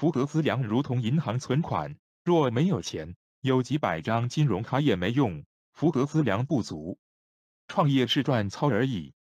福格资粮如同银行存款若没有钱有几百张金融卡也没用福格资粮不足。创业是赚操而已